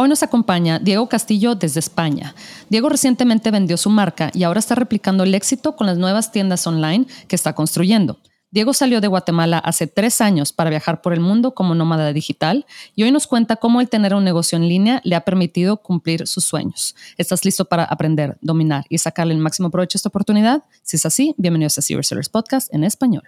Hoy nos acompaña Diego Castillo desde España. Diego recientemente vendió su marca y ahora está replicando el éxito con las nuevas tiendas online que está construyendo. Diego salió de Guatemala hace tres años para viajar por el mundo como nómada digital y hoy nos cuenta cómo el tener un negocio en línea le ha permitido cumplir sus sueños. ¿Estás listo para aprender, dominar y sacarle el máximo provecho a esta oportunidad? Si es así, bienvenidos a Serious Sellers Podcast en español.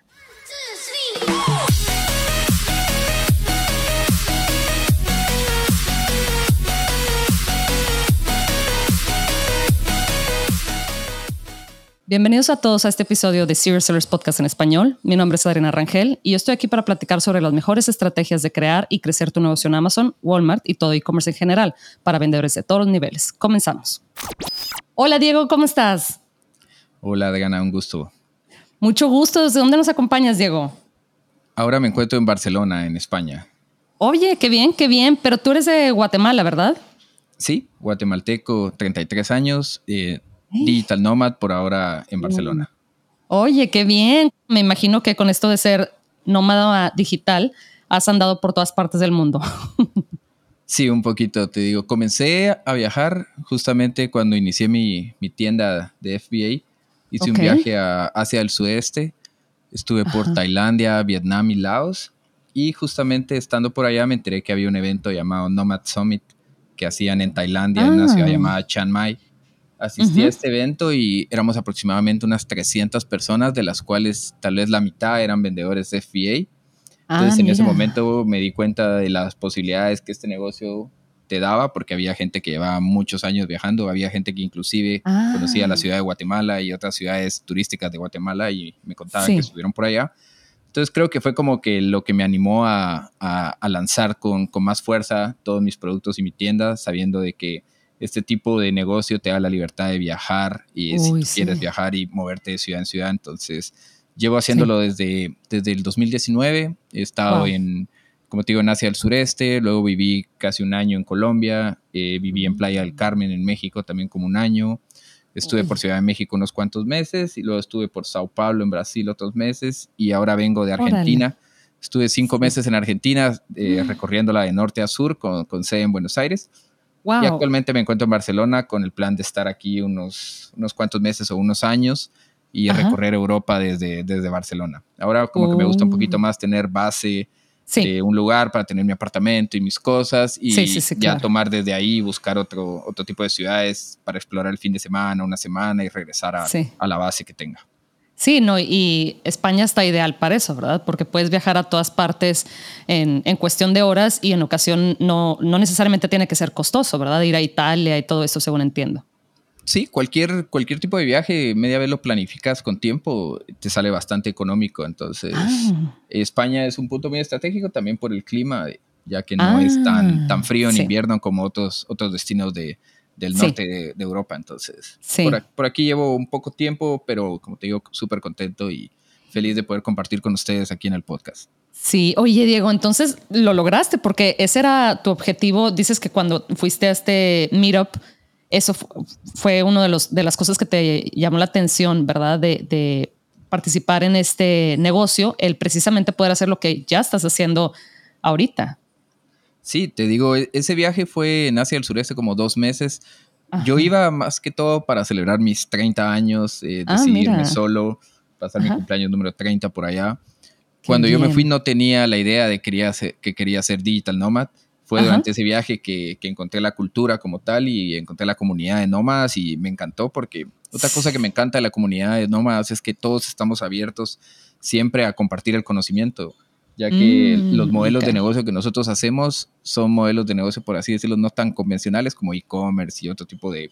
Bienvenidos a todos a este episodio de Serious Sellers Podcast en español. Mi nombre es Adriana Rangel y yo estoy aquí para platicar sobre las mejores estrategias de crear y crecer tu negocio en Amazon, Walmart y todo e-commerce en general para vendedores de todos los niveles. Comenzamos. Hola Diego, ¿cómo estás? Hola Adriana, un gusto. Mucho gusto. ¿Desde dónde nos acompañas, Diego? Ahora me encuentro en Barcelona, en España. Oye, qué bien, qué bien. Pero tú eres de Guatemala, ¿verdad? Sí, guatemalteco, 33 años. Eh, Digital Nomad por ahora en Barcelona. Oye, qué bien. Me imagino que con esto de ser nómada digital has andado por todas partes del mundo. Sí, un poquito, te digo. Comencé a viajar justamente cuando inicié mi, tienda de FBA. Hice un viaje hacia el sudeste. Estuve por Tailandia, Vietnam y Laos. Y justamente estando por allá me enteré que había un evento llamado Nomad Summit que hacían en Tailandia, en una ciudad ah. llamada Chiang Mai Asistí a este evento y éramos aproximadamente unas 300 personas, de las cuales tal vez la mitad eran vendedores de FBA. Entonces ah, en ese momento me di cuenta de las posibilidades que este negocio te daba, porque había gente que llevaba muchos años viajando, había gente que inclusive conocía la ah. ciudad de Guatemala y otras ciudades turísticas de Guatemala y me contaban que estuvieron por allá. Entonces creo que fue como que lo que me animó a, a lanzar con, con, más fuerza todos mis productos y mi tienda, sabiendo de que este tipo de negocio te da la libertad de viajar y si quieres viajar y moverte de ciudad en ciudad, entonces llevo haciéndolo desde, desde el 2019, he estado en, como te digo, en Asia del Sureste, luego viví casi un año en Colombia, eh, viví en Playa del Carmen en México también como un año, estuve por Ciudad de México unos cuantos meses y luego estuve por Sao Paulo en Brasil otros meses y ahora vengo de Argentina. Estuve cinco meses en Argentina eh, recorriéndola de norte a sur con, con sede en Buenos Aires. Y actualmente me encuentro en Barcelona con el plan de estar aquí unos, unos cuantos meses o unos años y recorrer Europa desde, desde Barcelona. Ahora como que me gusta un poquito oh. más tener base de un lugar para tener mi apartamento y mis cosas y ya tomar desde ahí, buscar otro, otro tipo de ciudades para explorar el fin de semana, una semana y regresar a, a la base que tenga. Sí, no, y España está ideal para eso, ¿verdad? Porque puedes viajar a todas partes en, cuestión de horas y en ocasión no, no necesariamente tiene que ser costoso, ¿verdad? Ir a Italia y todo eso, según entiendo. Sí, cualquier, cualquier tipo de viaje, media vez lo planificas con tiempo, te sale bastante económico. Entonces, ah. España es un punto muy estratégico también por el clima, ya que no es tan, tan frío en invierno como otros, otros destinos de, del norte de, Europa. Entonces, por, aquí llevo un poco tiempo, pero como te digo, súper contento y feliz de poder compartir con ustedes aquí en el podcast. Sí, oye Diego, entonces lo lograste porque ese era tu objetivo. Dices que cuando fuiste a este meetup, eso fue una de, los, de las cosas que te llamó la atención, ¿verdad? De, de participar en este negocio, el precisamente poder hacer lo que ya estás haciendo ahorita. Sí, te digo, e-, ese viaje fue en Asia del Sureste como dos meses. Yo iba más que todo para celebrar mis 30 años, eh, ah, decidirme solo, pasar mi cumpleaños número 30 por allá. Cuando yo me fui no tenía la idea de quería que quería ser digital nomad. Fue durante ese viaje que, que, encontré la cultura como tal y encontré la comunidad de nómadas y me encantó porque otra cosa que me encanta de la comunidad de nómadas es que todos estamos abiertos siempre a compartir el conocimiento ya que mm, los modelos de negocio que nosotros hacemos son modelos de negocio, por así decirlo, no tan convencionales como e-commerce y otro tipo de,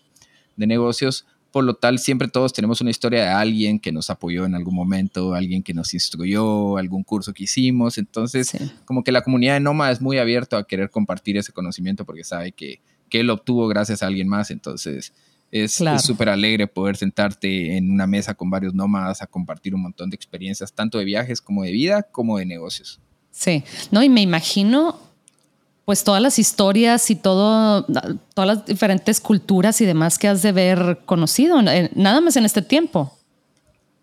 de, negocios. Por lo tal, siempre todos tenemos una historia de alguien que nos apoyó en algún momento, alguien que nos instruyó, algún curso que hicimos. Entonces, como que la comunidad de Noma es muy abierta a querer compartir ese conocimiento porque sabe que, que él obtuvo gracias a alguien más. Entonces, es súper alegre poder sentarte en una mesa con varios nómadas a compartir un montón de experiencias, tanto de viajes como de vida, como de negocios. Sí, no, y me imagino pues todas las historias y todo, todas las diferentes culturas y demás que has de haber conocido, nada más en este tiempo.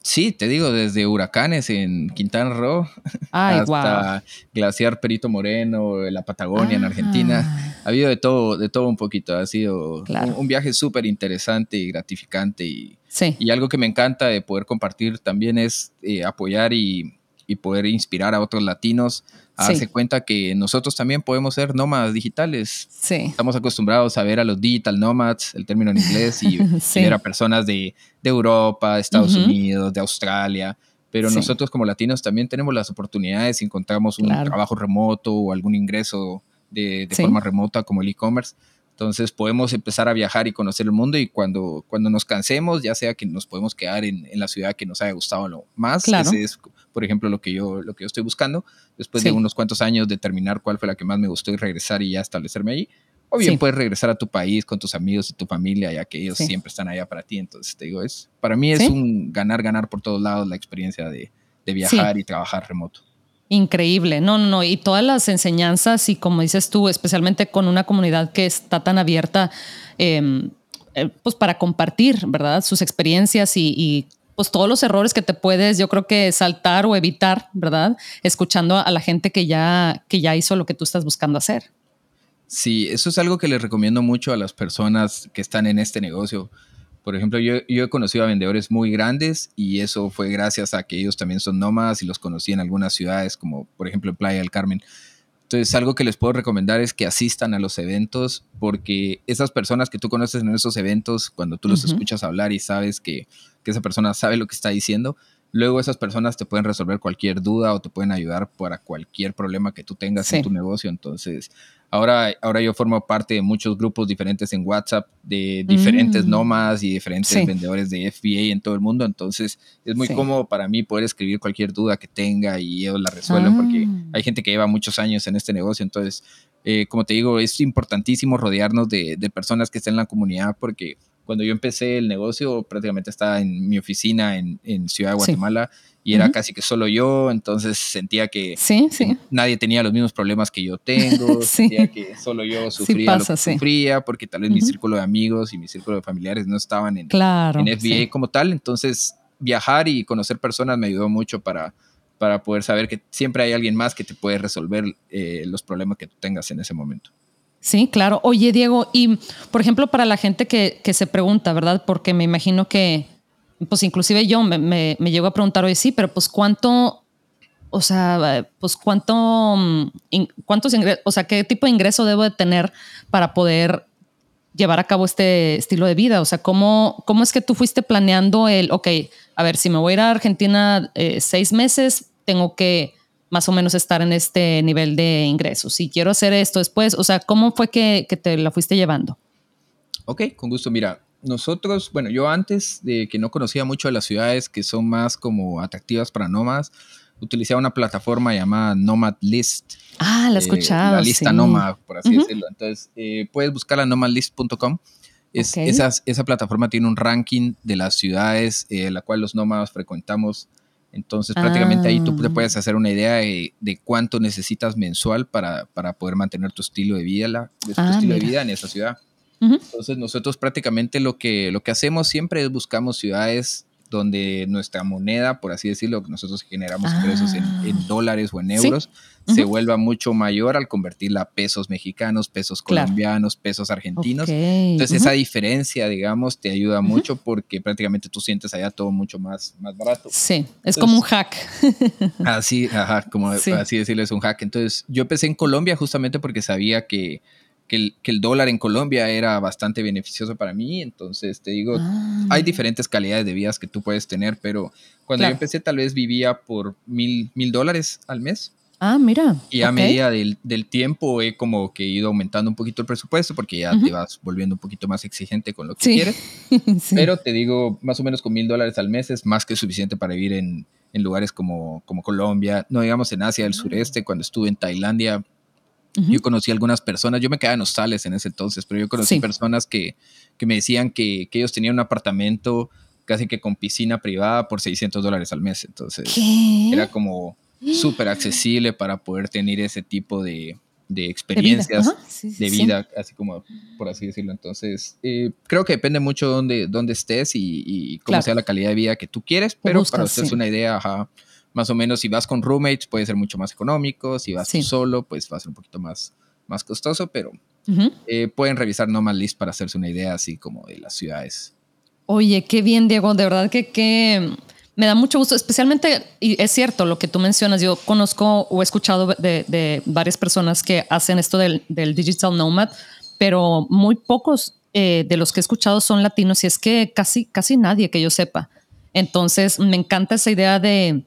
Sí, te digo, desde huracanes en Quintana Roo hasta glaciar Perito Moreno, la Patagonia en Argentina. Ah. Ha habido de todo, de todo un poquito. Ha sido un, viaje súper interesante y gratificante. Y, y, algo que me encanta de poder compartir también es eh, apoyar y, y poder inspirar a otros latinos a darse cuenta que nosotros también podemos ser nómadas digitales. Sí. Estamos acostumbrados a ver a los digital nomads, el término en inglés, y, ver a personas de, de Europa, de Estados Unidos, de Australia. Pero nosotros como latinos también tenemos las oportunidades si encontramos un trabajo remoto o algún ingreso de, de forma remota como el e-commerce. Entonces podemos empezar a viajar y conocer el mundo y cuando, cuando nos cansemos, ya sea que nos podemos quedar en, en la ciudad que nos haya gustado lo más, ese es, por ejemplo, lo que yo, lo que yo estoy buscando, después de unos cuantos años determinar cuál fue la que más me gustó y regresar y ya establecerme ahí. O bien puedes regresar a tu país con tus amigos y tu familia, ya que ellos siempre están allá para ti. Entonces, te digo, es, para mí es un ganar, ganar por todos lados la experiencia de, de viajar y trabajar remoto. Increíble, no, no, no, y todas las enseñanzas y como dices tú, especialmente con una comunidad que está tan abierta, em, eh, pues para compartir, ¿verdad? Sus experiencias y, pues todos los errores que te puedes, yo creo que saltar o evitar, ¿verdad? Escuchando a la gente que ya, que ya hizo lo que tú estás buscando hacer. Sí, eso es algo que les recomiendo mucho a las personas que están en este negocio. Por ejemplo, yo, he conocido a vendedores muy grandes y eso fue gracias a que ellos también son nómadas y los conocí en algunas ciudades, como por ejemplo en Playa del Carmen. Entonces, algo que les puedo recomendar es que asistan a los eventos, porque esas personas que tú conoces en esos eventos, cuando tú los escuchas hablar y sabes que, que, esa persona sabe lo que está diciendo, luego esas personas te pueden resolver cualquier duda o te pueden ayudar para cualquier problema que tú tengas en tu negocio. Entonces, Ahora, ahora yo formo parte de muchos grupos diferentes en WhatsApp de diferentes mm. y diferentes vendedores de FBA en todo el mundo. Entonces es muy cómodo para mí poder escribir cualquier duda que tenga y ellos la resuelven porque ah. hay gente que lleva muchos años en este negocio. Entonces, eh, como te digo, es importantísimo rodearnos de, de personas que estén en la comunidad porque cuando yo empecé el negocio prácticamente estaba en mi oficina en, en Ciudad de Guatemala y era casi que solo yo, entonces sentía que nadie tenía los mismos problemas que yo tengo, sentía que solo yo sufría lo que sufría, porque tal vez mi círculo de amigos y mi círculo de familiares no estaban en, claro, en FBA como tal, entonces viajar y conocer personas me ayudó mucho para, para poder saber que siempre hay alguien más que te puede resolver eh, los problemas que tú tengas en ese momento. Sí, claro. Oye, Diego, y por ejemplo, para la gente que, que se pregunta, ¿verdad? Porque me imagino que pues inclusive yo me, me, me llego a preguntar hoy, sí, pero pues cuánto, o sea, pues cuánto, mm, cuántos ingresos, o sea, qué tipo de ingreso debo de tener para poder llevar a cabo este estilo de vida? O sea, ¿cómo, cómo es que tú fuiste planeando el, ok, a ver, si me voy a ir a Argentina eh, seis meses, tengo que más o menos estar en este nivel de ingresos. Si quiero hacer esto después, o sea, ¿cómo fue que, que te la fuiste llevando? Ok, con gusto. Mira, nosotros, bueno, yo antes de que no conocía mucho de las ciudades que son más como atractivas para nómadas, utilizaba una plataforma llamada Nomad List. Ah, la he eh, escuchado. la lista Nomad, por así decirlo. Entonces, eh, puedes buscarla nomadlist.com. Es, esa plataforma tiene un ranking de las ciudades eh, la cual los nómadas frecuentamos. Entonces, prácticamente ahí tú te ah. puedes hacer una idea de, cuánto necesitas mensual para, para, poder mantener tu estilo de vida, la, tu ah, estilo de vida en esa ciudad. Entonces nosotros prácticamente lo que, lo que hacemos siempre es buscamos ciudades donde nuestra moneda, por así decirlo, que nosotros generamos ingresos en, ah. dólares o en euros, se vuelva mucho mayor al convertirla a pesos mexicanos, pesos colombianos, pesos argentinos. Entonces esa diferencia, digamos, te ayuda mucho porque prácticamente tú sientes allá todo mucho más, más barato. Sí, es como un hack. así, ajá, como así decirlo, es un hack. Entonces yo empecé en Colombia justamente porque sabía que que el, dólar en Colombia era bastante beneficioso para mí. Entonces, te digo, ah. hay diferentes calidades de vidas que tú puedes tener, pero cuando yo empecé tal vez vivía por mil, mil dólares al mes. Ah, mira. Y a medida del, tiempo he como que ido aumentando un poquito el presupuesto porque ya te vas volviendo un poquito más exigente con lo que quieres. Pero te digo, más o menos con mil dólares al mes es más que suficiente para vivir en, en lugares como, como Colombia, no digamos en Asia del ah. sureste, cuando estuve en Tailandia yo conocí algunas personas, yo me quedaba en hostales en ese entonces, pero yo conocí personas que, que, me decían que, que, ellos tenían un apartamento casi que con piscina privada por 600 dólares al mes. Entonces era como súper accesible para poder tener ese tipo de, de experiencias de vida, así como por así decirlo. Entonces, eh, creo que depende mucho de dónde, dónde estés y, cómo sea la calidad de vida que tú quieres, pero para ustedes una idea, más o menos si vas con roommates puede ser mucho más económico, si vas solo pues va a ser un poquito más, más costoso, pero eh, pueden revisar List para hacerse una idea así como de las ciudades. Oye, qué bien, Diego, de verdad que, que me da mucho gusto, especialmente, y es cierto lo que tú mencionas, yo conozco o he escuchado de, varias personas que hacen esto del, digital nomad, pero muy pocos eh, de los que he escuchado son latinos y es que casi, casi nadie que yo sepa. Entonces, me encanta esa idea de,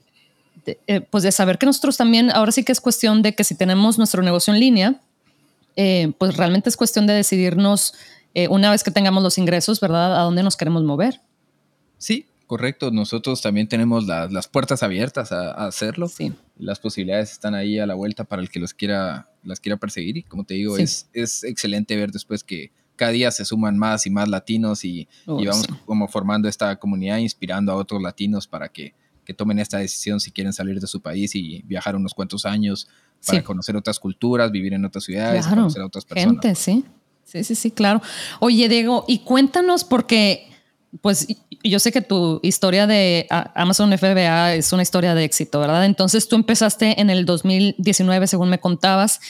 eh, pues de saber que nosotros también, ahora sí que es cuestión de que si tenemos nuestro negocio en línea, eh, pues realmente es cuestión de decidirnos una vez que tengamos los ingresos, ¿verdad? A dónde nos queremos mover. Sí, Correcto, nosotros también tenemos las puertas abiertas a, hacerlo. Sí. Las posibilidades están ahí a la vuelta para el que los quiera, las quiera perseguir. Y como te digo, es, es excelente ver después que cada día se suman más y más latinos y, vamos como formando esta comunidad, inspirando a otros latinos para que, que, tomen esta decisión si quieren salir de su país y viajar unos cuantos años para conocer otras culturas, vivir en otras ciudades, conocer a otras personas. Gente, sí. Sí, sí, sí, claro. Oye, Diego, y cuéntanos porque pues yo sé que tu historia de Amazon FBA es una historia de éxito, ¿verdad? Entonces tú empezaste en el 2019, según me contabas,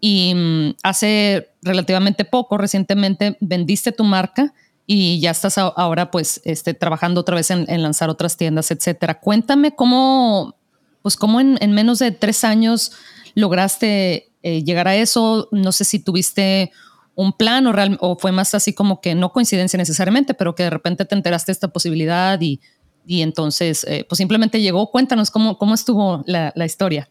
y mm, hace relativamente poco, recientemente, vendiste tu marca y ya estás ahora pues este, trabajando otra vez en, lanzar otras tiendas, etcétera. Cuéntame cómo, pues cómo en, menos de tres años lograste eh, llegar a eso. No sé si tuviste un plan o, o fue más así como que no coincidencia necesariamente, pero que de repente te enteraste de esta posibilidad y, y entonces eh, pues simplemente llegó. Cuéntanos cómo, cómo estuvo la, la historia.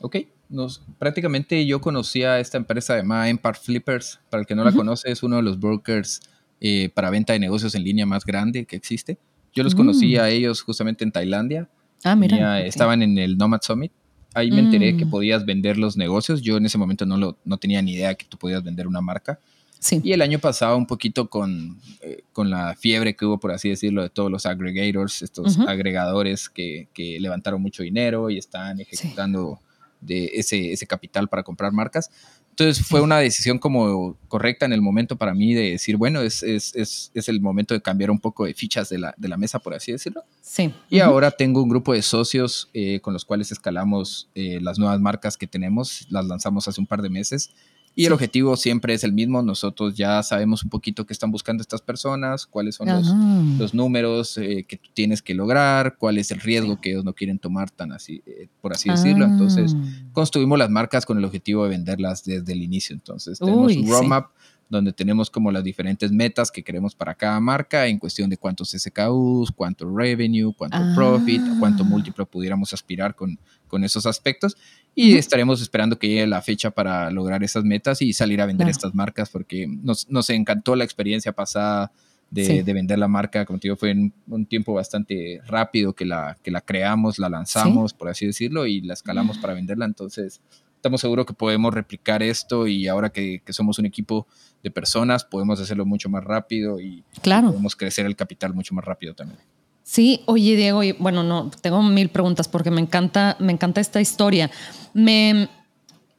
Ok, nos, prácticamente yo conocía esta empresa llamada Empire Flippers. Para el que no la conoce, es uno de los brokers eh, para venta de negocios en línea más grande que existe. Yo los conocí mm. a ellos justamente en Tailandia. Ah, mira. Estaban en el Nomad Summit Ahí me enteré que mm. podías vender los negocios. Yo en ese momento no, lo, no tenía ni idea que tú podías vender una marca. Sí. Y el año pasado, un poquito con, eh, con la fiebre que hubo, por así decirlo, de todos los aggregators, estos agregadores que, que, levantaron mucho dinero y están ejecutando de ese, ese capital para comprar marcas. Entonces fue una decisión como correcta en el momento para mí de decir, bueno, es, es, es, es el momento de cambiar un poco de fichas de la, de la mesa, por así decirlo. Sí. Y ahora tengo un grupo de socios eh, con los cuales escalamos eh, las nuevas marcas que tenemos, las lanzamos hace un par de meses y el objetivo siempre es el mismo. Nosotros ya sabemos un poquito qué están buscando estas personas, cuáles son los, números eh, que tú tienes que lograr, cuál es el riesgo que ellos no quieren tomar tan así, eh, por así decirlo. Entonces, ah. construimos las marcas con el objetivo de venderlas desde el inicio. Entonces, tenemos un roadmap donde tenemos como las diferentes metas que queremos para cada marca en cuestión de cuántos SKUs, cuánto revenue, cuánto profit, cuánto ah. múltiplo pudiéramos aspirar con, con esos aspectos. Y estaremos esperando que llegue la fecha para lograr esas metas y salir a vender estas marcas porque nos, nos, encantó la experiencia pasada de, de, vender la marca. Digo, fue en un tiempo bastante rápido que la, que la creamos, la lanzamos, por así decirlo, y la escalamos para venderla. Entonces, estamos seguros que podemos replicar esto y ahora que, que, somos un equipo de personas podemos hacerlo mucho más rápido y podemos crecer el capital mucho más rápido también. Sí, oye Diego, y bueno, no, tengo mil preguntas porque me encanta, me encanta esta historia. Me,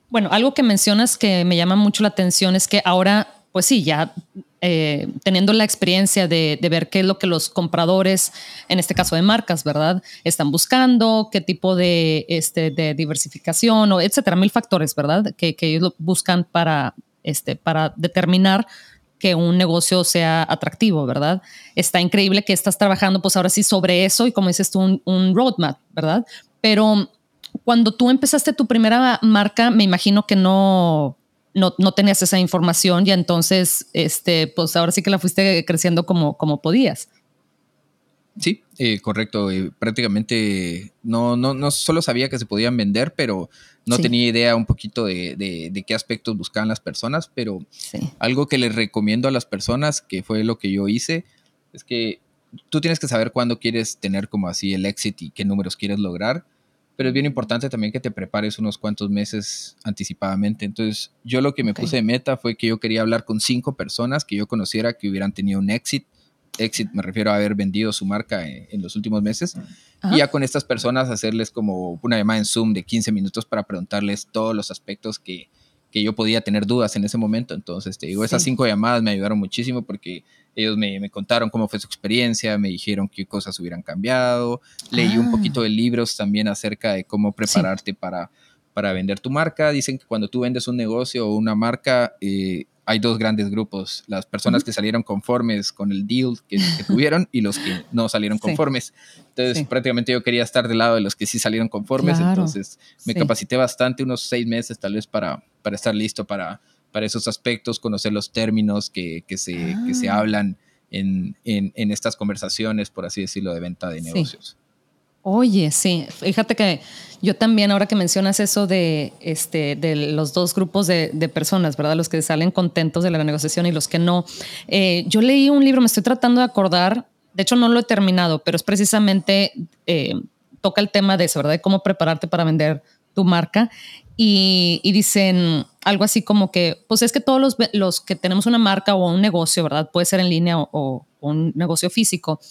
bueno, algo que mencionas que me llama mucho la atención es que ahora, pues sí, ya eh, teniendo la experiencia de, ver qué es lo que los compradores, en este caso de marcas, ¿verdad? Están buscando, qué tipo de, este, de diversificación, o etcétera, mil factores, ¿verdad? Que, que ellos buscan para, este, para determinar que un negocio sea atractivo, ¿verdad? Está increíble que estás trabajando, pues ahora sí, sobre eso y como dices tú, un, roadmap, ¿verdad? Pero cuando tú empezaste tu primera marca, me imagino que no, no, no, tenías esa información y entonces, este, pues ahora sí que la fuiste creciendo como, como podías. Sí, eh, correcto. Eh, prácticamente no, no, no solo sabía que se podían vender, pero no tenía idea un poquito de, de, qué aspectos buscaban las personas. Pero algo que les recomiendo a las personas, que fue lo que yo hice, es que tú tienes que saber cuándo quieres tener como así el éxito y qué números quieres lograr pero es bien importante también que te prepares unos cuantos meses anticipadamente. Entonces, yo lo que me puse de meta fue que yo quería hablar con cinco personas que yo conociera que hubieran tenido un éxito. Exit me refiero a haber vendido su marca en, los últimos meses. Y ya con estas personas hacerles como una llamada en Zoom de 15 minutos para preguntarles todos los aspectos que, que yo podía tener dudas en ese momento. Entonces, te digo, esas cinco llamadas me ayudaron muchísimo porque ellos me, me, contaron cómo fue su experiencia, me dijeron qué cosas hubieran cambiado, leí un ah. poquito de libros también acerca de cómo prepararte para, para vender tu marca. Dicen que cuando tú vendes un negocio o una marca, eh, hay dos grandes grupos, las personas que salieron conformes con el deal que, tuvieron y los que no salieron conformes. Entonces, prácticamente yo quería estar del lado de los que sí salieron conformes, entonces me capacité bastante, unos seis meses tal vez para, para estar listo para, para esos aspectos, conocer los términos que, que se, que se ah. hablan en, en, en, estas conversaciones, por así decirlo, de venta de negocios. Oye, sí, fíjate que yo también, ahora que mencionas eso de, este, de los dos grupos de, personas, ¿verdad? Los que salen contentos de la negociación y los que no. Eh, yo leí un libro, me estoy tratando de acordar, de hecho no lo he terminado, pero es precisamente, eh, toca el tema de eso, ¿verdad? De cómo prepararte para vender tu marca. Y, dicen algo así como que, pues es que todos los, los, que tenemos una marca o un negocio, ¿verdad? Puede ser en línea o, o un negocio físico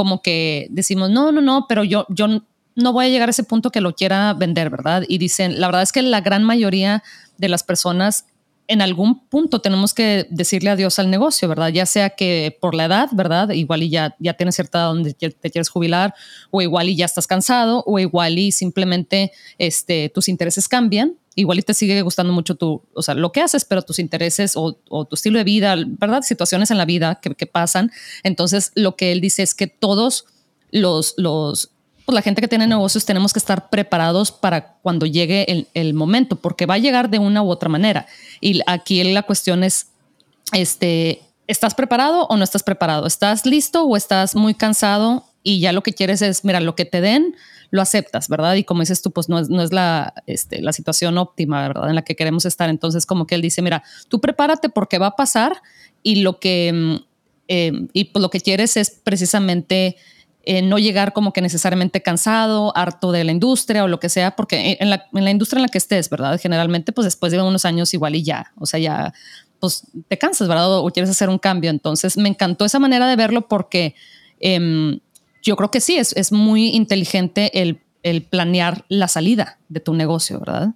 como que decimos, no, no, no, pero yo, yo no voy a llegar a ese punto que lo quiera vender, ¿verdad? Y dicen, la verdad es que la gran mayoría de las personas en algún punto tenemos que decirle adiós al negocio, ¿verdad? Ya sea que por la edad, ¿verdad? Igual y ya, ya tienes cierta edad donde te quieres jubilar, o igual y ya estás cansado, o igual y simplemente este, tus intereses cambian, igual y te sigue gustando mucho tu, o sea, lo que haces, pero tus intereses o, tu estilo de vida, ¿verdad? Situaciones en la vida que, que, pasan. Entonces, lo que él dice es que todos los, los, pues la gente que tiene negocios tenemos que estar preparados para cuando llegue el, momento, porque va a llegar de una u otra manera. Y aquí la cuestión es, este, ¿estás preparado o no estás preparado? ¿Estás listo o estás muy cansado y ya lo que quieres es, mira, lo que te den, lo aceptas, ¿verdad? Y como dices tú, pues no es, no es la, este, la situación óptima, ¿verdad? En la que queremos estar. Entonces, como que él dice, mira, tú prepárate porque va a pasar y lo que, mm, em, y pues lo que quieres es precisamente eh, no llegar como que necesariamente cansado, harto de la industria o lo que sea, porque en la, en la industria en la que estés, ¿verdad? Generalmente, pues después de unos años igual y ya, o sea, ya, pues te cansas, ¿verdad? O, quieres hacer un cambio. Entonces, me encantó esa manera de verlo porque... Eh, yo creo que sí, es, es muy inteligente el, el, planear la salida de tu negocio, ¿verdad?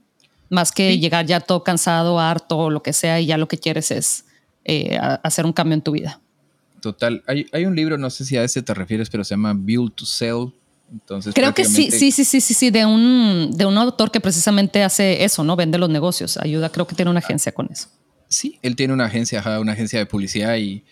Más que llegar ya todo cansado, harto o lo que sea y ya lo que quieres es eh, hacer un cambio en tu vida. Total. Hay, hay, un libro, no sé si a ese te refieres, pero se llama Build to Sell. Entonces, Creo que sí, sí, sí, sí, sí, sí, de un, de un autor que precisamente hace eso, ¿no? Vende los negocios, ayuda, creo que tiene una agencia con eso. Sí, él tiene una agencia, una agencia de publicidad y,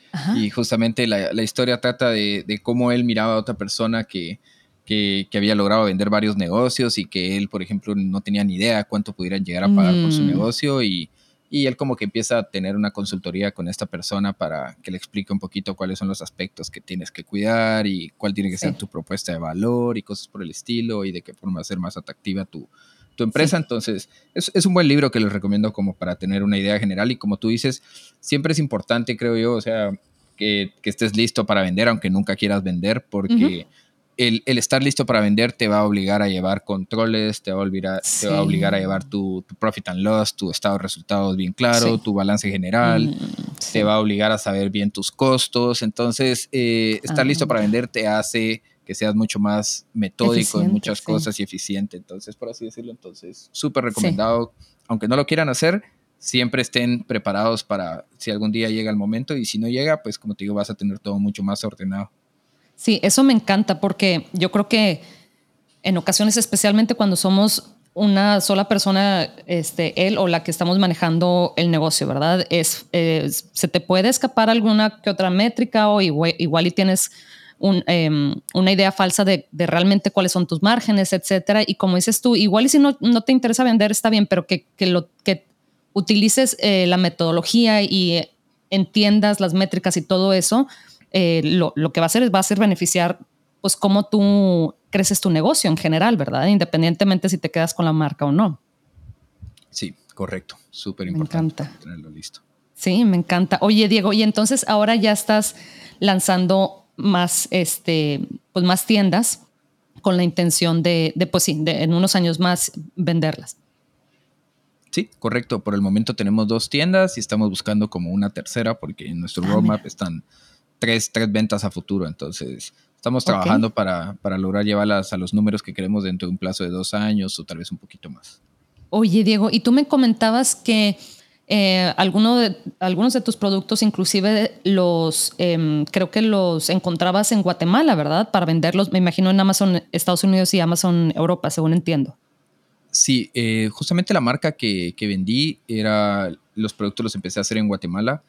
justamente la, historia trata de, cómo él miraba a otra persona que, que, había logrado vender varios negocios y que él, por ejemplo, no tenía ni idea cuánto pudieran llegar a pagar por su mm. negocio y, y, él como que empieza a tener una consultoría con esta persona para que le explique un poquito cuáles son los aspectos que tienes que cuidar y cuál tiene que ser tu propuesta de valor y cosas por el estilo y de qué forma hacer más atractiva tu, tu empresa. Entonces, es, un buen libro que les recomiendo como para tener una idea general. Y como tú dices, siempre es importante, creo yo, o sea, que, estés listo para vender, aunque nunca quieras vender, porque el, estar listo para vender te va a obligar a llevar controles, te va a obligar, te va a, obligar a llevar tu, profit and loss, tu estado de resultados bien claro, tu balance general, mm, te va a obligar a saber bien tus costos. Entonces, eh, estar listo para vender te hace que seas mucho más metódico en muchas cosas y eficiente. Entonces, por así decirlo, entonces, súper recomendado, aunque no lo quieran hacer, siempre estén preparados para si algún día llega el momento y si no llega, pues como te digo, vas a tener todo mucho más ordenado. Sí, eso me encanta porque yo creo que en ocasiones, especialmente cuando somos una sola persona, este, él o la que estamos manejando el negocio, ¿verdad? Es, se te puede escapar alguna que otra métrica o igual, y tienes Em, una idea falsa de, realmente cuáles son tus márgenes, etcétera. Y como dices tú, igual y si no, no te interesa vender, está bien, pero que, que lo, que utilices eh, la metodología y eh, entiendas las métricas y todo eso, eh, lo, lo, que va a hacer es va a ser beneficiar pues cómo tú creces tu negocio en general, ¿verdad? Independientemente si te quedas con la marca o no. Sí, correcto. Súper importante. Me encanta. Tenerlo listo. Sí, me encanta. Oye, Diego, y entonces ahora ya estás lanzando más, este, pues más tiendas con la intención de, de pues sí, de en unos años más venderlas. Sí, correcto. Por el momento tenemos dos tiendas y estamos buscando como una tercera porque en nuestro ah, roadmap están tres, tres ventas a futuro. Entonces, estamos trabajando para, para lograr llevarlas a los números que queremos dentro de un plazo de dos años o tal vez un poquito más. Oye, Diego, y tú me comentabas que eh, alguno de, algunos de tus productos, inclusive los, em, creo que los encontrabas en Guatemala, ¿verdad? Para venderlos, me imagino en Amazon Estados Unidos y Amazon Europa, según entiendo. Sí, eh, justamente la marca que, que, vendí era, los productos los empecé a hacer en Guatemala.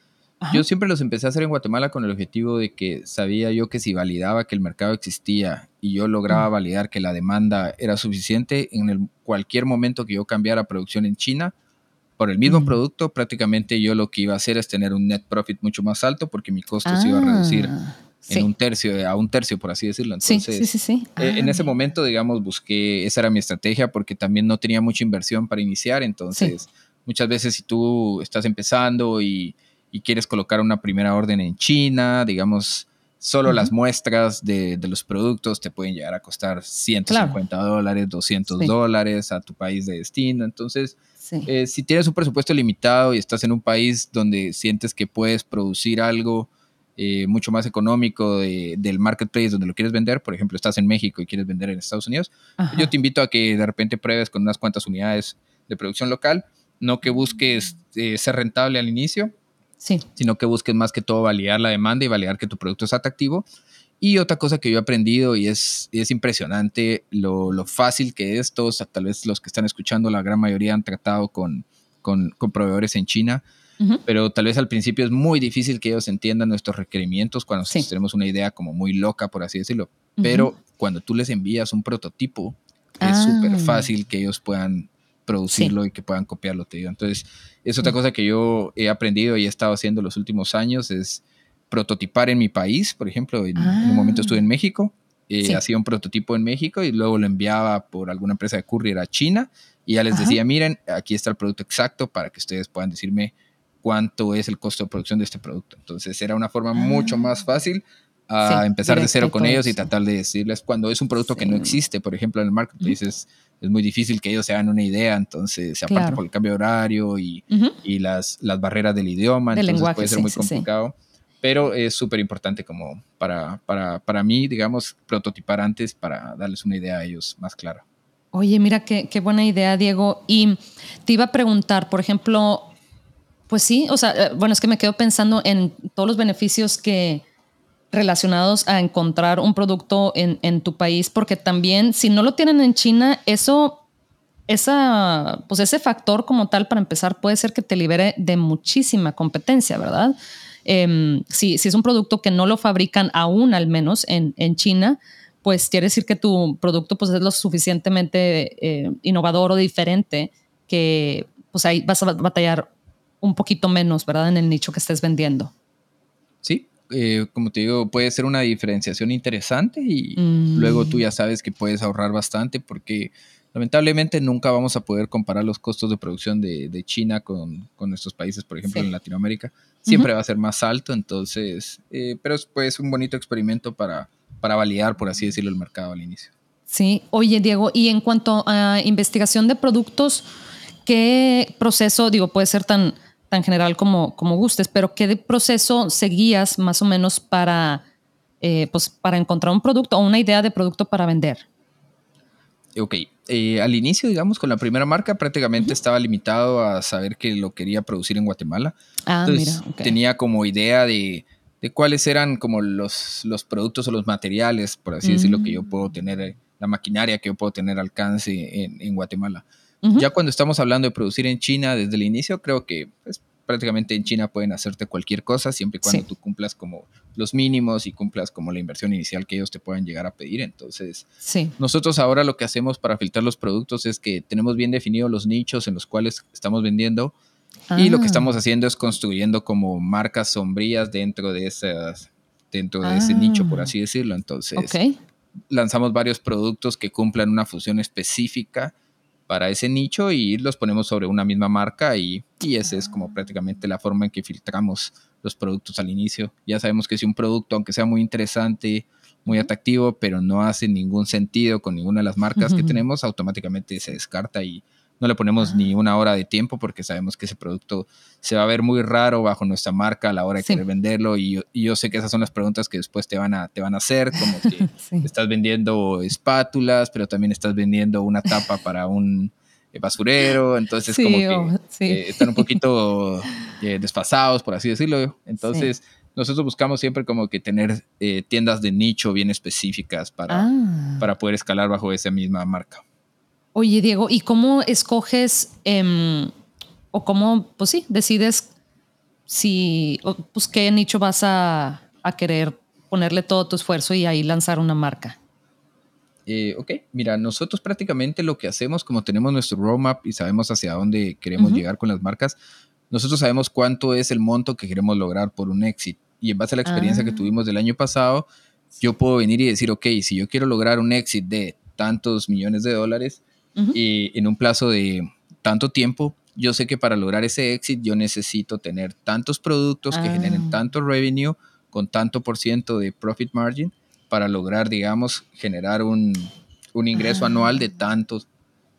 Yo siempre los empecé a hacer en Guatemala con el objetivo de que sabía yo que si validaba que el mercado existía y yo lograba validar que la demanda era suficiente, en el, cualquier momento que yo cambiara producción en China, por el mismo producto, prácticamente yo lo que iba a hacer es tener un net profit mucho más alto porque mi costo se iba a reducir ah, en un tercio, a un tercio, por así decirlo. Entonces, sí, sí, sí, eh, en ese ah. momento, digamos, busqué, esa era mi estrategia porque también no tenía mucha inversión para iniciar. Entonces, muchas veces si tú estás empezando y, quieres colocar una primera orden en China, digamos, solo las muestras de, los productos te pueden llegar a costar 150 dólares, 200 dólares a tu país de destino. Entonces, eh, si tienes un presupuesto limitado y estás en un país donde sientes que puedes producir algo eh, mucho más económico del marketplace donde lo quieres vender, por ejemplo, estás en México y quieres vender en Estados Unidos, yo te invito a que de repente pruebes con unas cuantas unidades de producción local, no que busques eh, ser rentable al inicio, sino que busques más que todo validar la demanda y validar que tu producto es atractivo. Y otra cosa que yo he aprendido y es, es impresionante lo, lo, fácil que es, todos, tal vez los que están escuchando, la gran mayoría han tratado con, con, con proveedores en China, pero tal vez al principio es muy difícil que ellos entiendan nuestros requerimientos cuando tenemos una idea como muy loca, por así decirlo. Pero cuando tú les envías un prototipo, es ah. súper fácil que ellos puedan producirlo y que puedan copiarlo, te digo. Entonces, es otra cosa que yo he aprendido y he estado haciendo los últimos años, es prototipar en mi país, por ejemplo, en, un momento estuve en ah. México, eh, hacía un prototipo en México y luego lo enviaba por alguna empresa de courier a China y ya les decía, miren, aquí está el producto exacto para que ustedes puedan decirme cuánto es el costo de producción de este producto. Entonces era una forma mucho más ah. fácil a empezar de cero con ellos y tratar de decirles cuando es un producto que no existe, por ejemplo, en el marketplace es, muy difícil que ellos se hagan una idea, entonces aparte por el cambio de horario y, y las, las barreras del idioma, entonces puede ser muy complicado pero es súper importante como para, para, para, mí, digamos, prototipar antes para darles una idea a ellos más clara. Oye, mira qué, qué buena idea, Diego. Y te iba a preguntar, por ejemplo, pues sí, o sea, eh, bueno, es que me quedo pensando en todos los beneficios que relacionados a encontrar un producto en, en tu país, porque también si no lo tienen en China, eso esa, pues ese factor como tal para empezar puede ser que te libere de muchísima competencia, ¿verdad? Em, si, es un producto que no lo fabrican aún al menos en, China, pues quiere decir que tu producto pues, es lo suficientemente eh, innovador o diferente que pues ahí vas a batallar un poquito menos, ¿verdad? En el nicho que estés vendiendo. Eh, como te digo, puede ser una diferenciación interesante y mm. luego tú ya sabes que puedes ahorrar bastante porque lamentablemente nunca vamos a poder comparar los costos de producción de, China con, con, nuestros países, por ejemplo, en Latinoamérica siempre va a ser más alto, entonces, eh, pero es pues un bonito experimento para, para validar, por así decirlo, el mercado al inicio. Sí, oye Diego, y en cuanto a investigación de productos, ¿qué proceso, digo, puede ser tan, tan general como, como gustes, pero qué proceso seguías más o menos para, eh, pues, para encontrar un producto o una idea de producto para vender? Ok, eh, al inicio, digamos, con la primera marca prácticamente estaba limitado a saber que lo quería producir en Guatemala. Ah, Entonces, mira, tenía como idea de, cuáles eran como los, los productos o los materiales, por así decirlo, que yo puedo tener, eh, la maquinaria que yo puedo tener alcance en, en Guatemala. Ya cuando estamos hablando de producir en China desde el inicio, creo que pues, prácticamente en China pueden hacerte cualquier cosa siempre y cuando tú cumplas como los mínimos y cumplas como la inversión inicial que ellos te puedan llegar a pedir. Entonces, nosotros ahora lo que hacemos para filtrar los productos es que tenemos bien definidos los nichos en los cuales estamos vendiendo y lo que ah. estamos haciendo es construyendo como marcas sombrías dentro de esas dentro de ese nicho, por ah. así decirlo. Entonces, lanzamos varios productos que cumplan una función específica para ese nicho y los ponemos sobre una misma marca y, y esa es como prácticamente la forma en que filtramos los productos al inicio. Ya sabemos que si un producto, aunque sea muy interesante, muy atractivo, pero no hace ningún sentido con ninguna de las marcas que tenemos, automáticamente se descarta y no le ponemos ni una hora de tiempo porque sabemos que ese producto se va a ver muy raro bajo nuestra marca a la hora de querer venderlo. Y yo, sé que esas son las preguntas que después te van a, te van a hacer, como que estás vendiendo espátulas, pero también estás vendiendo una tapa para un basurero, entonces como que oh, están un poquito desfasados, por así decirlo. Entonces nosotros buscamos siempre como que tener tiendas de nicho bien específicas para, ah. para poder escalar bajo esa misma marca. Oye, Diego, ¿y cómo escoges em, o cómo, pues sí, decides si, pues qué nicho vas a, querer ponerle todo tu esfuerzo y ahí lanzar una marca? Eh, ok, mira, nosotros prácticamente lo que hacemos, como tenemos nuestro roadmap y sabemos hacia dónde queremos llegar con las marcas, nosotros sabemos cuánto es el monto que queremos lograr por un éxito. Y en base a la experiencia que ah. tuvimos del año pasado, yo puedo venir y decir, ok, si yo quiero lograr un éxito de tantos millones de dólares y en un plazo de tanto tiempo, yo sé que para lograr ese éxito yo necesito tener tantos productos que generen ah. tanto revenue con tanto por ciento de profit margin para lograr, digamos, generar un, ingreso anual de ah. tanto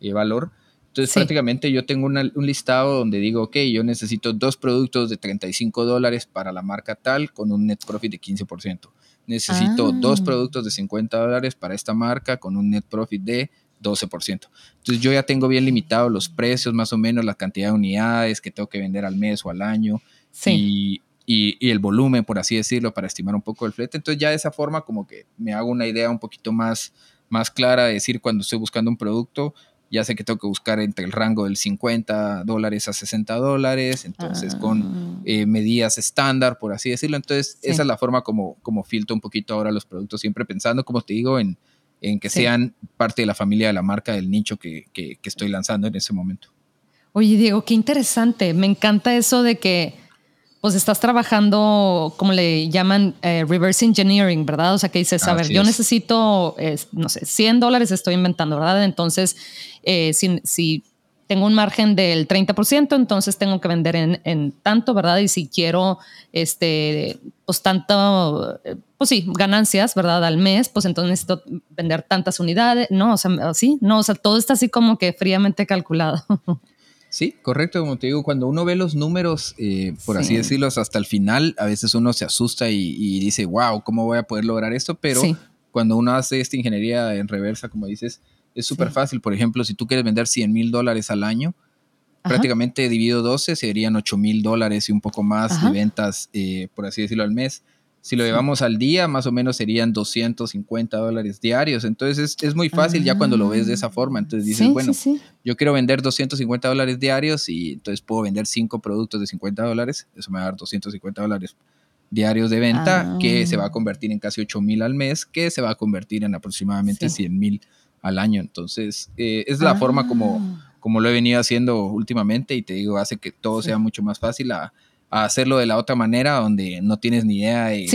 eh, valor. Entonces, prácticamente yo tengo un listado donde digo, ok, yo necesito dos productos de 35 dólares para la marca tal con un net profit de 15%. Necesito dos ah. productos de 50 dólares para esta marca con un net profit de 12%. Entonces yo ya tengo bien limitados los precios, más o menos la cantidad de unidades que tengo que vender al mes o al año y, y, el volumen, por así decirlo, para estimar un poco el flete. Entonces ya de esa forma como que me hago una idea un poquito más, más clara de decir cuando estoy buscando un producto, ya sé que tengo que buscar entre el rango del 50 dólares a 60 dólares, entonces con ah. eh, medidas estándar, por así decirlo. Entonces esa es la forma como, como filtro un poquito ahora los productos, siempre pensando, como te digo, en en que sean parte de la familia de la marca, del nicho que, estoy lanzando en ese momento. Oye, Diego, qué interesante. Me encanta eso de que pues estás trabajando, como le llaman, eh, reverse engineering, ¿verdad? O sea, que dices, a ver, yo necesito, no sé, 100 dólares estoy inventando, ¿verdad? Entonces, eh, si, si tengo un margen del 30%, entonces tengo que vender en, tanto, ¿verdad? Y si quiero, este, pues tanto, pues sí, ganancias, ¿verdad? Al mes, pues entonces necesito vender tantas unidades, ¿no? O sea, así, no, o sea, todo está así como que fríamente calculado. Sí, correcto, como te digo, cuando uno ve los números, eh, por así decirlo, hasta el final, a veces uno se asusta y, dice, wow, ¿cómo voy a poder lograr esto? Pero cuando uno hace esta ingeniería en reversa, como dices, es súper fácil. Por ejemplo, si tú quieres vender 100 mil dólares al año, prácticamente dividido 12 serían 8 mil dólares y un poco más de ventas, eh, por así decirlo, al mes. Si lo llevamos al día, más o menos serían 250 dólares diarios. Entonces es, muy fácil ya cuando lo ves de esa forma. Entonces dices, bueno, yo quiero vender 250 dólares diarios y entonces puedo vender 5 productos de 50 dólares. Eso me va a dar 250 dólares diarios de venta, que se va a ah. convertir en casi 8 mil al mes, que se va a convertir en aproximadamente 100 mil al año. Entonces, eh, es la forma como, ah. como lo he venido haciendo últimamente y te digo, hace que todo sea mucho más fácil a, hacerlo de la otra manera, donde no tienes ni idea de,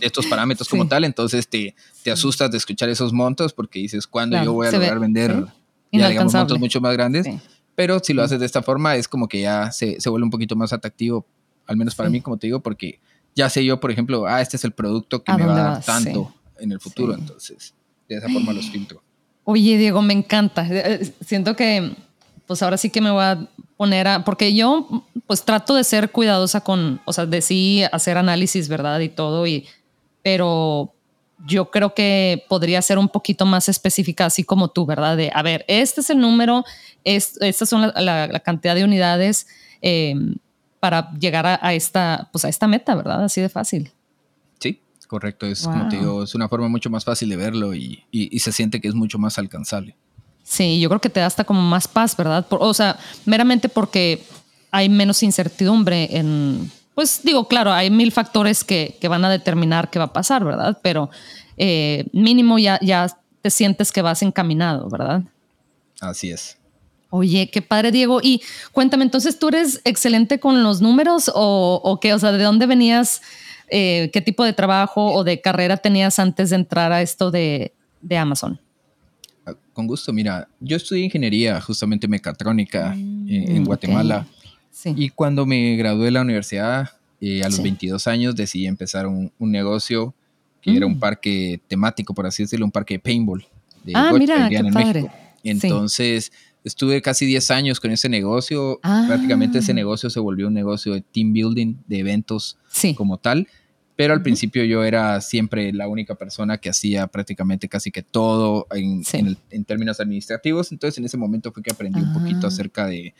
estos parámetros como tal. Entonces, te, te asustas de escuchar esos montos porque dices, ¿cuándo yo voy a lograr vender ya, digamos, montos mucho más grandes? Pero si lo haces de esta forma, es como que ya se, se vuelve un poquito más atractivo, al menos para mí, como te digo, porque ya sé yo, por ejemplo, ah, este es el producto que me va a dar tanto en el futuro. Entonces, de esa forma los filtro. Oye, Diego, me encanta. Eh, eh, siento que, pues ahora sí que me voy a poner a, porque yo, pues trato de ser cuidadosa con, o sea, de sí hacer análisis, ¿verdad? Y todo, y, pero yo creo que podría ser un poquito más específica, así como tú, ¿verdad? De, a ver, este es el número, es, estas son la, cantidad de unidades em, para llegar a, esta, pues a esta meta, ¿verdad? Así de fácil. Correcto, es como te digo, es una forma mucho más fácil de verlo y, se siente que es mucho más alcanzable. Sí, yo creo que te da hasta como más paz, ¿verdad? o sea, meramente porque hay menos incertidumbre en, pues digo, claro, hay mil factores que, van a determinar qué va a pasar, ¿verdad? Pero eh, mínimo ya, ya te sientes que vas encaminado, ¿verdad? Así es. Oye, qué padre, Diego. Y cuéntame, entonces, ¿tú eres excelente con los números o, o qué? O sea, ¿de dónde venías? Eh, qué tipo de trabajo o de carrera tenías antes de entrar a esto de, Amazon. Ah, con gusto, mira, yo estudié ingeniería, justamente mecatrónica en, mm, Guatemala. Y cuando me gradué de la universidad, eh, a los 22 años, decidí empezar un, negocio que era un mm. parque temático, por así decirlo, un parque de paintball. De ah, mira, qué padre. Entonces, estuve casi 10 años con ese negocio. Prácticamente ese ah. negocio se volvió un negocio de team building, de eventos como tal. pero al principio yo era siempre la única persona que hacía prácticamente casi que todo en, en, términos administrativos. Entonces en ese momento fue que aprendí un poquito ah. acerca de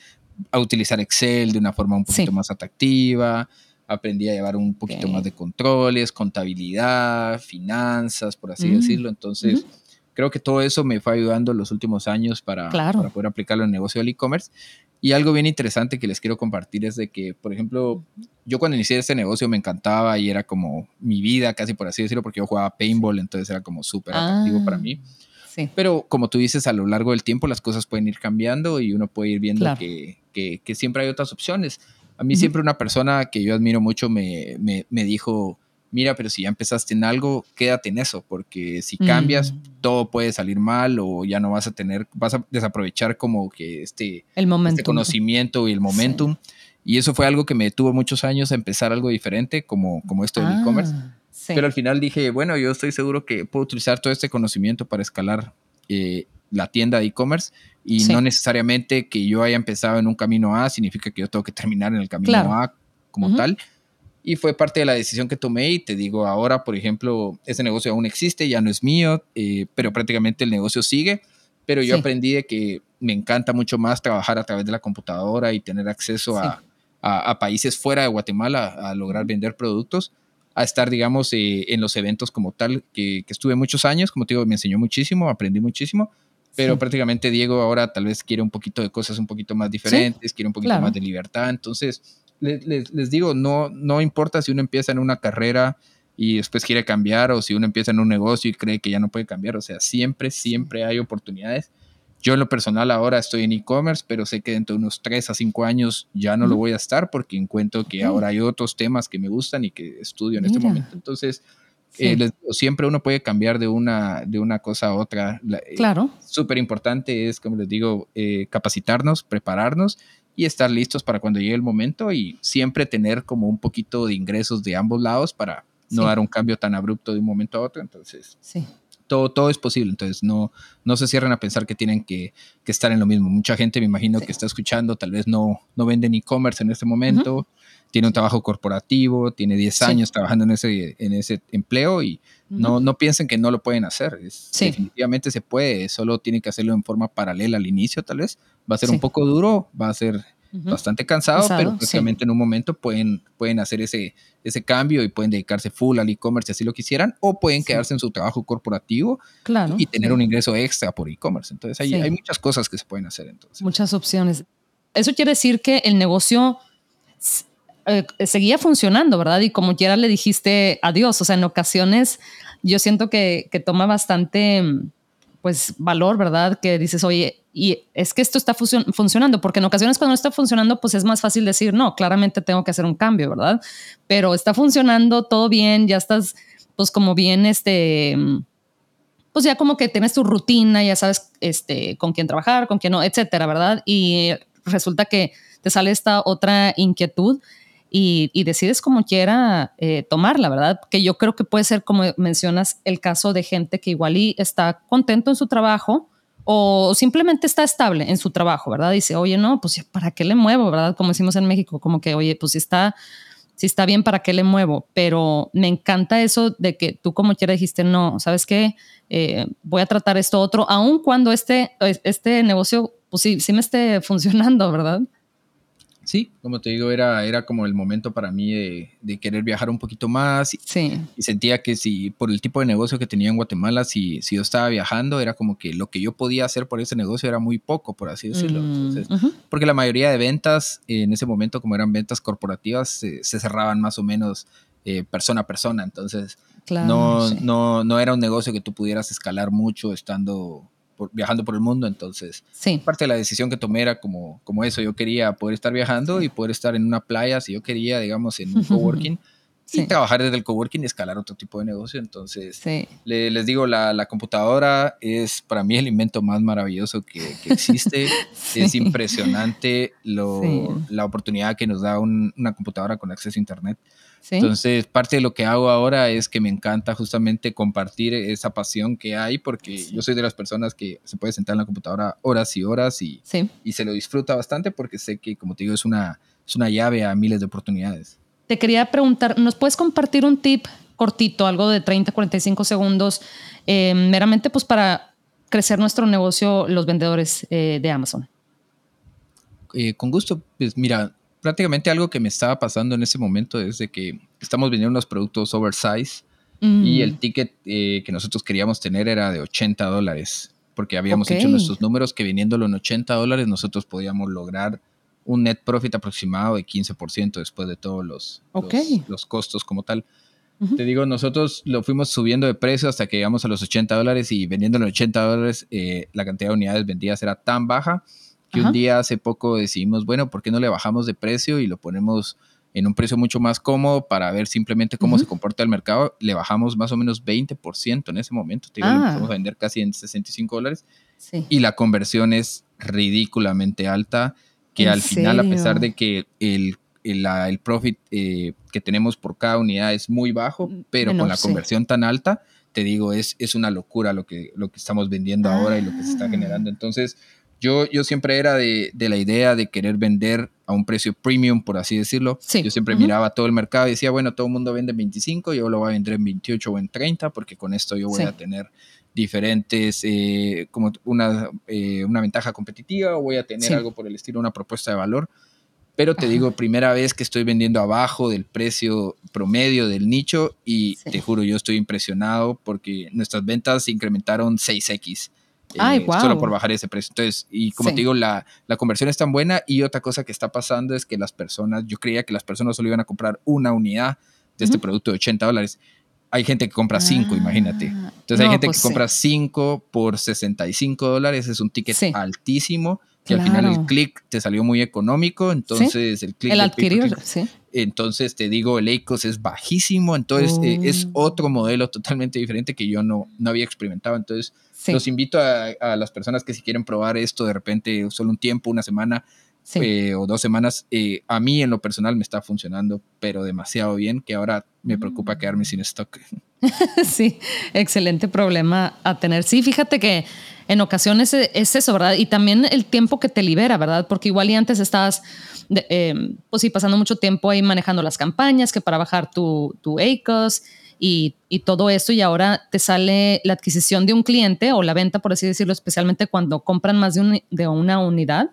a utilizar Excel de una forma un poquito más atractiva. Aprendí a llevar un poquito más de controles, contabilidad, finanzas, por así mm. decirlo. Entonces, creo que todo eso me fue ayudando en los últimos años para, para poder aplicarlo en el negocio del e-commerce. Y algo bien interesante que les quiero compartir es de que, por ejemplo, yo cuando inicié este negocio me encantaba y era como mi vida, casi por así decirlo, porque yo jugaba paintball, entonces era como súper atractivo para mí. Ah, sí. Pero como tú dices, a lo largo del tiempo las cosas pueden ir cambiando y uno puede ir viendo que, que, que, siempre hay otras opciones. A mí siempre una persona que yo admiro mucho me, me, me dijo, mira, pero si ya empezaste en algo, quédate en eso, porque si cambias, mm. todo puede salir mal o ya no vas a tener, vas a desaprovechar como que este, el este conocimiento y el momentum. Y eso fue algo que me detuvo muchos años a empezar algo diferente, como, como esto del e-commerce. Ah, pero al final dije, bueno, yo estoy seguro que puedo utilizar todo este conocimiento para escalar eh, la tienda de e-commerce y no necesariamente que yo haya empezado en un camino A significa que yo tengo que terminar en el camino A como tal y fue parte de la decisión que tomé y te digo, ahora, por ejemplo, ese negocio aún existe, ya no es mío, eh, pero prácticamente el negocio sigue, pero yo aprendí de que me encanta mucho más trabajar a través de la computadora y tener acceso a, a, países fuera de Guatemala a lograr vender productos, a estar, digamos, eh, en los eventos como tal, que, que, estuve muchos años, como te digo, me enseñó muchísimo, aprendí muchísimo, pero prácticamente Diego ahora tal vez quiere un poquito de cosas un poquito más diferentes, quiere un poquito más de libertad, entonces les, les, digo, no, no importa si uno empieza en una carrera y después quiere cambiar o si uno empieza en un negocio y cree que ya no puede cambiar. O sea, siempre, siempre hay oportunidades. Yo en lo personal ahora estoy en e-commerce, pero sé que dentro de unos 3 a 5 años ya no lo voy a estar porque encuentro que ahora hay otros temas que me gustan y que estudio en este momento. Entonces, eh, siempre uno puede cambiar de una, de una cosa a otra. Eh, claro. Súper importante es, como les digo, eh, capacitarnos, prepararnos y estar listos para cuando llegue el momento y siempre tener como un poquito de ingresos de ambos lados para no dar un cambio tan abrupto de un momento a otro. Entonces, sí. todo, todo es posible. Entonces, no, no se cierren a pensar que tienen que, que estar en lo mismo. Mucha gente, me imagino, que está escuchando, tal vez no, no venden e-commerce en este momento, tiene un trabajo corporativo, tiene 10 años trabajando en ese, en ese empleo y no, no piensen que no lo pueden hacer. Definitivamente se puede, solo tienen que hacerlo en forma paralela al inicio, tal vez. Va a ser un poco duro, va a ser bastante cansado, pero prácticamente en un momento pueden, pueden hacer ese, ese cambio y pueden dedicarse full al e-commerce si así lo quisieran, o pueden quedarse en su trabajo corporativo y tener un ingreso extra por e-commerce. Entonces hay, hay muchas cosas que se pueden hacer. Entonces. Muchas opciones. Eso quiere decir que el negocio eh, seguía funcionando, ¿verdad? Y como quiera le dijiste adiós, o sea, en ocasiones yo siento que, toma bastante, pues, valor, ¿verdad? Que dices, oye, y es que esto está funcionando, porque en ocasiones cuando no está funcionando, pues es más fácil decir, no, claramente tengo que hacer un cambio, ¿verdad? Pero está funcionando todo bien, ya estás, pues, como bien, este, pues ya como que tienes tu rutina, ya sabes, este, con quién trabajar, con quién no, etcétera, ¿verdad? Y resulta que te sale esta otra inquietud y, decides como quiera eh, tomarla, ¿verdad? Que yo creo que puede ser, como mencionas, el caso de gente que igual y está contento en su trabajo o simplemente está estable en su trabajo, ¿verdad? Dice, oye, no, pues ¿para qué le muevo, verdad? Como decimos en México, como que, oye, pues si está, si está bien, ¿para qué le muevo? Pero me encanta eso de que tú como quiera dijiste, no, ¿sabes qué? Eh, voy a tratar esto otro, aun cuando este, este negocio, pues sí, sí me esté funcionando, ¿verdad? Sí, como te digo, era, era como el momento para mí de, querer viajar un poquito más. Y, sí. y, sentía que si por el tipo de negocio que tenía en Guatemala, si, si yo estaba viajando, era como que lo que yo podía hacer por ese negocio era muy poco, por así decirlo. Mm, porque la mayoría de ventas en ese momento, como eran ventas corporativas, se, cerraban más o menos eh, persona a persona. Entonces, no, no, no era un negocio que tú pudieras escalar mucho estando viajando por el mundo, entonces sí. parte de la decisión que tomé era como, como eso, yo quería poder estar viajando y poder estar en una playa, si yo quería, digamos, en un coworking. Sí. y trabajar desde el coworking y escalar otro tipo de negocio. Entonces, les digo, la, la, computadora es para mí el invento más maravilloso que, que existe. Es impresionante lo, la oportunidad que nos da una computadora con acceso a Internet. Entonces, parte de lo que hago ahora es que me encanta justamente compartir esa pasión que hay, porque yo soy de las personas que se puede sentar en la computadora horas y horas y, y se lo disfruta bastante porque sé que, como te digo, es una, es una llave a miles de oportunidades. te quería preguntar, ¿nos puedes compartir un tip cortito, algo de 30, 45 segundos, eh, meramente pues para crecer nuestro negocio los vendedores eh, de Amazon? Eh, con gusto, pues mira, prácticamente algo que me estaba pasando en ese momento es de que estamos vendiendo unos productos oversize y mm. el ticket que nosotros queríamos tener era de 80 dólares, porque habíamos hecho nuestros números que viniéndolo en 80 dólares nosotros podíamos lograr un net profit aproximado de 15% después de todos los, los, costos como tal. Te digo, nosotros lo fuimos subiendo de precio hasta que llegamos a los 80 dólares y vendiendo los 80 dólares, eh, la cantidad de unidades vendidas era tan baja que un día hace poco decidimos, bueno, ¿por qué no le bajamos de precio y lo ponemos en un precio mucho más cómodo para ver simplemente cómo se comporta el mercado? Le bajamos más o menos 20% en ese momento. Te digo, lo empezamos a vender casi en 65 dólares y la conversión es ridículamente alta que al final, a pesar de que el, el, profit eh, que tenemos por cada unidad es muy bajo, mm, pero con la conversión tan alta, te digo, es, es una locura lo que, lo que estamos vendiendo ahora y lo que se está ah. generando. Entonces, yo, yo siempre era de, de, la idea de querer vender a un precio premium, por así decirlo. Yo siempre miraba todo el mercado y decía, bueno, todo el mundo vende en 25, yo lo voy a vender en 28 o en 30, porque con esto yo voy a tener diferentes, eh, como una, eh, una ventaja competitiva o voy a tener algo por el estilo, una propuesta de valor. Pero te digo, primera vez que estoy vendiendo abajo del precio promedio del nicho y te juro, yo estoy impresionado porque nuestras ventas incrementaron 6x. Eh, solo por bajar ese precio. Entonces, y como te digo, la, la, conversión es tan buena y otra cosa que está pasando es que las personas, yo creía que las personas solo iban a comprar una unidad de este producto de 80 dólares. Hay gente que compra 5, ah, imagínate. Entonces hay gente que pues compra 5 por 65 dólares, es un ticket altísimo, que al final el click te salió muy económico, entonces el click... El adquirir, sí. Entonces te digo, el ACOS es bajísimo, entonces eh, es oh. otro modelo totalmente diferente que yo no, no había experimentado. Entonces los invito a, a, las personas que si quieren probar esto de repente solo un tiempo, una semana, eh, o dos semanas, eh, a mí en lo personal me está funcionando, pero demasiado bien, que ahora me preocupa mm. quedarme sin stock. sí, excelente problema a tener. Sí, fíjate que en ocasiones e, es eso, ¿verdad? Y también el tiempo que te libera, ¿verdad? Porque igual y antes estabas, em, pues sí, pasando mucho tiempo ahí manejando las campañas, que para bajar tu, tu ACOS y, y, todo eso, y ahora te sale la adquisición de un cliente o la venta, por así decirlo, especialmente cuando compran más de, un, de una unidad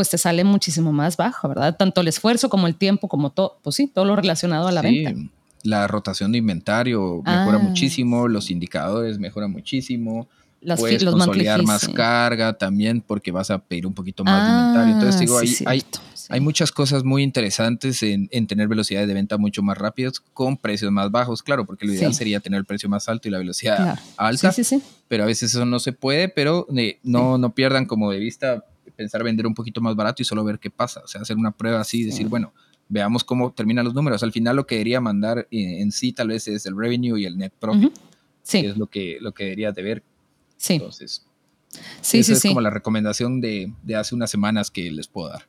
pues te sale muchísimo más bajo, ¿verdad? Tanto el esfuerzo como el tiempo, como todo, pues sí, todo lo relacionado a la sí, venta. La rotación de inventario mejora ah, muchísimo, los indicadores mejoran muchísimo. Las, puedes los consolidar más carga también porque vas a pedir un poquito más de inventario. Entonces ah, digo, hay, hay, hay, muchas cosas muy interesantes en, en, tener velocidades de venta mucho más rápidas con precios más bajos, claro, porque lo ideal sería tener el precio más alto y la velocidad alta, pero a veces eso no se puede, pero eh, no, no pierdan como de vista pensar vender un poquito más barato y solo ver qué pasa. O sea, hacer una prueba así y decir, bueno, veamos cómo terminan los números. Al final lo que debería mandar en, sí tal vez es el revenue y el net profit. Sí. Que es lo que, lo que deberías de ver. Sí. Entonces, sí, esa es como la recomendación de, de, hace unas semanas que les puedo dar.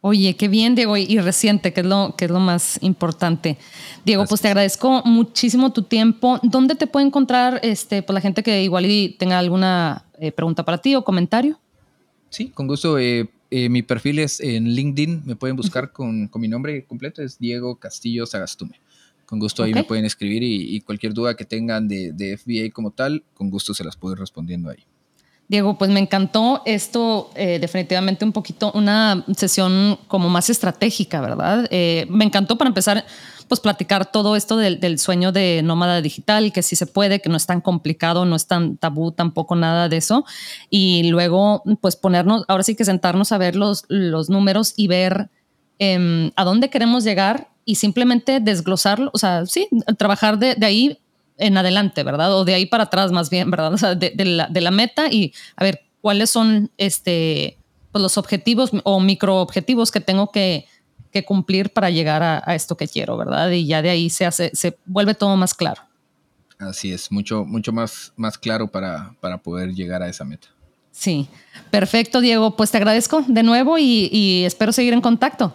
Oye, qué bien, Diego, y reciente, que es lo, que es lo más importante. Diego, pues te agradezco muchísimo tu tiempo. ¿Dónde te puede encontrar este, pues, la gente que igual tenga alguna eh, pregunta para ti o comentario? Sí, con gusto. Eh, eh, mi perfil es en LinkedIn. Me pueden buscar con, mi nombre completo. Es Diego Castillo Sagastume. Con gusto ahí me pueden escribir y, cualquier duda que tengan de, de, FBA como tal, con gusto se las puedo ir respondiendo ahí. Diego, pues me encantó esto, eh, definitivamente un poquito, una sesión como más estratégica, ¿verdad? me encantó para empezar pues platicar todo esto del, sueño de nómada digital, que sí se puede, que no es tan complicado, no es tan tabú tampoco nada de eso. Y luego, pues ponernos, ahora sí que sentarnos a ver los, los números y ver em, a dónde queremos llegar y simplemente desglosarlo, o sea, sí, trabajar de, ahí en adelante, ¿verdad? O de ahí para atrás más bien, ¿verdad? O sea, de, la, de la, meta y a ver cuáles son este, pues los objetivos o micro objetivos que tengo que, que cumplir para llegar a, esto que quiero, ¿verdad? Y ya de ahí se hace, se vuelve todo más claro. Así es, mucho, mucho más, más claro para, para poder llegar a esa meta. Sí, perfecto, Diego. Pues te agradezco de nuevo y, espero seguir en contacto.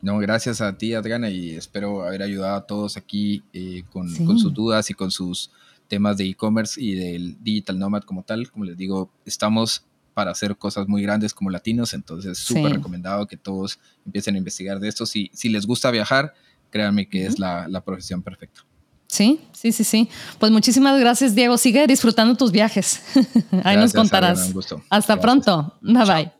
No, gracias a ti, Adriana, y espero haber ayudado a todos aquí eh, con, con, sus dudas y con sus temas de e-commerce y del digital nomad como tal. Como les digo, estamos para hacer cosas muy grandes como latinos, entonces súper recomendado que todos empiecen a investigar de esto. Si, si les gusta viajar, créanme que es la, la profesión perfecta. Sí, sí, sí, sí. Pues muchísimas gracias, Diego. Sigue disfrutando tus viajes. Ahí nos contarás. Hasta pronto. Bye bye.